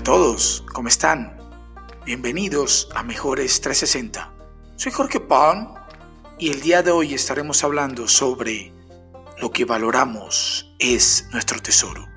a todos, ¿cómo están? Bienvenidos a Mejores 360. Soy Jorge Pan y el día de hoy estaremos hablando sobre lo que valoramos es nuestro tesoro.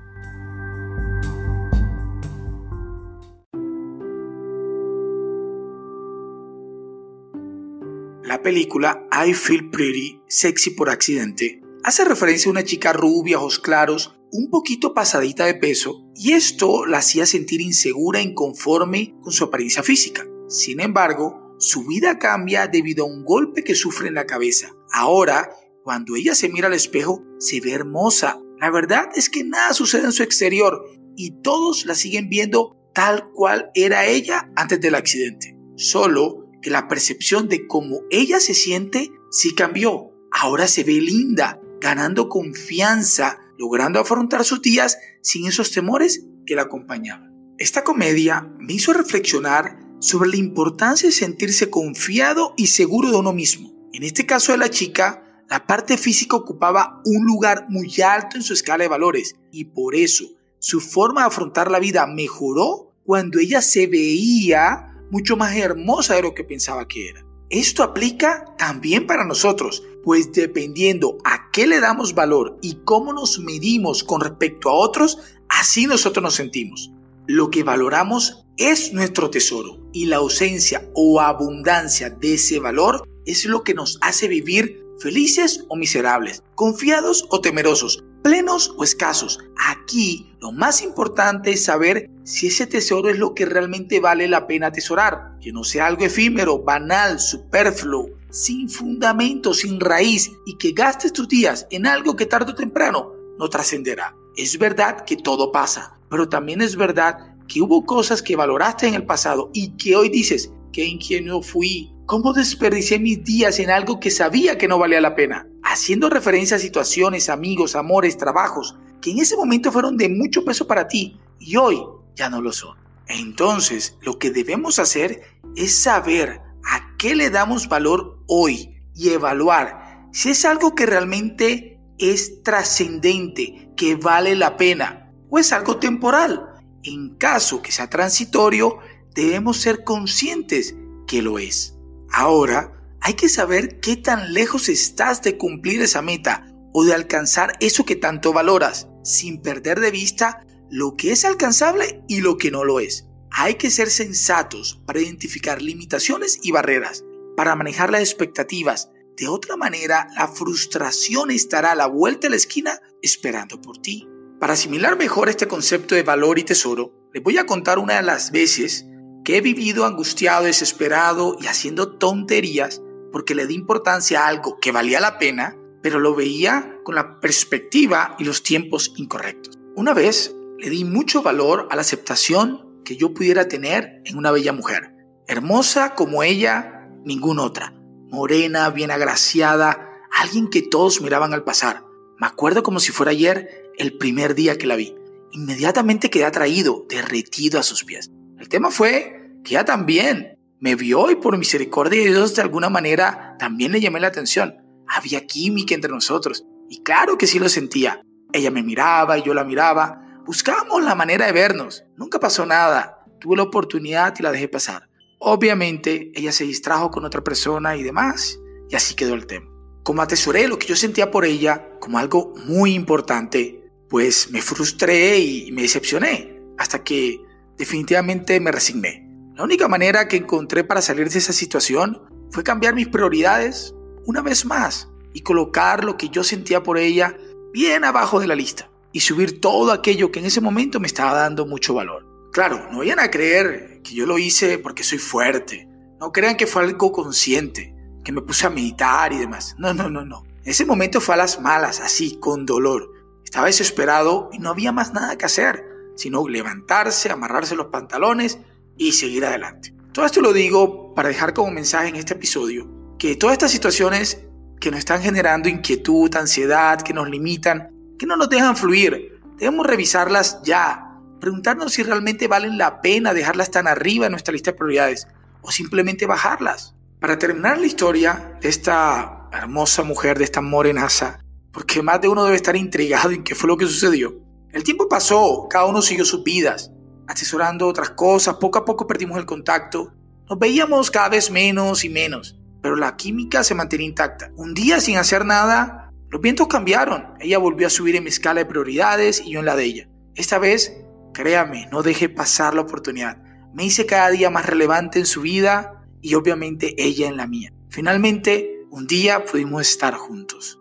La película I Feel Pretty, Sexy por Accidente, hace referencia a una chica rubia, ojos claros, un poquito pasadita de peso, y esto la hacía sentir insegura e inconforme con su apariencia física. Sin embargo, su vida cambia debido a un golpe que sufre en la cabeza. Ahora, cuando ella se mira al espejo, se ve hermosa. La verdad es que nada sucede en su exterior y todos la siguen viendo tal cual era ella antes del accidente. Solo que la percepción de cómo ella se siente sí cambió. Ahora se ve linda, ganando confianza, logrando afrontar sus días sin esos temores que la acompañaban. Esta comedia me hizo reflexionar sobre la importancia de sentirse confiado y seguro de uno mismo. En este caso de la chica, la parte física ocupaba un lugar muy alto en su escala de valores y por eso su forma de afrontar la vida mejoró cuando ella se veía mucho más hermosa de lo que pensaba que era. Esto aplica también para nosotros, pues dependiendo a qué le damos valor y cómo nos medimos con respecto a otros, así nosotros nos sentimos. Lo que valoramos es nuestro tesoro y la ausencia o abundancia de ese valor es lo que nos hace vivir felices o miserables, confiados o temerosos, plenos o escasos. Aquí lo más importante es saber si ese tesoro es lo que realmente vale la pena atesorar, que no sea algo efímero, banal, superfluo, sin fundamento, sin raíz y que gastes tus días en algo que tarde o temprano no trascenderá. Es verdad que todo pasa, pero también es verdad que hubo cosas que valoraste en el pasado y que hoy dices, qué ingenuo fui, ¿Cómo desperdicié mis días en algo que sabía que no valía la pena? Haciendo referencia a situaciones, amigos, amores, trabajos, que en ese momento fueron de mucho peso para ti y hoy ya no lo son. Entonces, lo que debemos hacer es saber a qué le damos valor hoy y evaluar si es algo que realmente es trascendente, que vale la pena, o es algo temporal. En caso que sea transitorio, debemos ser conscientes que lo es. Ahora, hay que saber qué tan lejos estás de cumplir esa meta o de alcanzar eso que tanto valoras, sin perder de vista lo que es alcanzable y lo que no lo es. Hay que ser sensatos para identificar limitaciones y barreras, para manejar las expectativas. De otra manera, la frustración estará a la vuelta de la esquina esperando por ti. Para asimilar mejor este concepto de valor y tesoro, les voy a contar una de las veces que he vivido angustiado, desesperado y haciendo tonterías porque le di importancia a algo que valía la pena, pero lo veía con la perspectiva y los tiempos incorrectos. Una vez le di mucho valor a la aceptación que yo pudiera tener en una bella mujer, hermosa como ella, ninguna otra, morena, bien agraciada, alguien que todos miraban al pasar. Me acuerdo como si fuera ayer el primer día que la vi. Inmediatamente quedé atraído, derretido a sus pies. El tema fue que ella también me vio y por misericordia de Dios de alguna manera también le llamé la atención. Había química entre nosotros y claro que sí lo sentía. Ella me miraba y yo la miraba. Buscábamos la manera de vernos. Nunca pasó nada. Tuve la oportunidad y la dejé pasar. Obviamente ella se distrajo con otra persona y demás y así quedó el tema. Como atesoré lo que yo sentía por ella como algo muy importante, pues me frustré y me decepcioné hasta que definitivamente me resigné. La única manera que encontré para salir de esa situación fue cambiar mis prioridades una vez más y colocar lo que yo sentía por ella bien abajo de la lista y subir todo aquello que en ese momento me estaba dando mucho valor. Claro, no vayan a creer que yo lo hice porque soy fuerte. No crean que fue algo consciente, que me puse a meditar y demás. No, no, no, no. Ese momento fue a las malas, así, con dolor. Estaba desesperado y no había más nada que hacer sino levantarse, amarrarse los pantalones y seguir adelante. Todo esto lo digo para dejar como mensaje en este episodio que todas estas situaciones que nos están generando inquietud, ansiedad, que nos limitan, que no nos dejan fluir, debemos revisarlas ya, preguntarnos si realmente valen la pena dejarlas tan arriba en nuestra lista de prioridades o simplemente bajarlas. Para terminar la historia de esta hermosa mujer, de esta morenaza, porque más de uno debe estar intrigado en qué fue lo que sucedió, el tiempo pasó, cada uno siguió sus vidas. asesorando otras cosas, poco a poco perdimos el contacto. Nos veíamos cada vez menos y menos, pero la química se mantenía intacta. Un día sin hacer nada, los vientos cambiaron. Ella volvió a subir en mi escala de prioridades y yo en la de ella. Esta vez, créame, no dejé pasar la oportunidad. Me hice cada día más relevante en su vida y obviamente ella en la mía. Finalmente, un día pudimos estar juntos.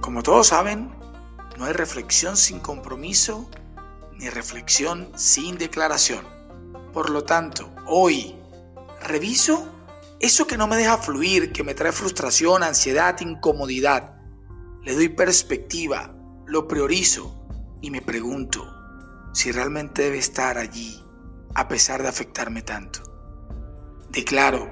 Como todos saben, no hay reflexión sin compromiso ni reflexión sin declaración. Por lo tanto, hoy reviso eso que no me deja fluir, que me trae frustración, ansiedad, incomodidad. Le doy perspectiva, lo priorizo y me pregunto si realmente debe estar allí a pesar de afectarme tanto. Declaro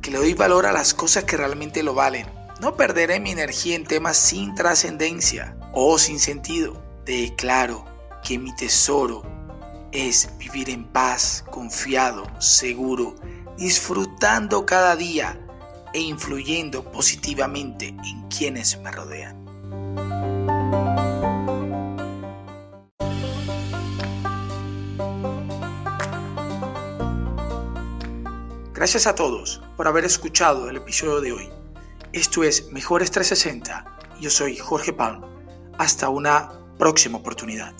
que le doy valor a las cosas que realmente lo valen. No perderé mi energía en temas sin trascendencia o sin sentido. Declaro que mi tesoro es vivir en paz, confiado, seguro, disfrutando cada día e influyendo positivamente en quienes me rodean. Gracias a todos por haber escuchado el episodio de hoy. Esto es Mejores 360. Yo soy Jorge Palm. Hasta una próxima oportunidad.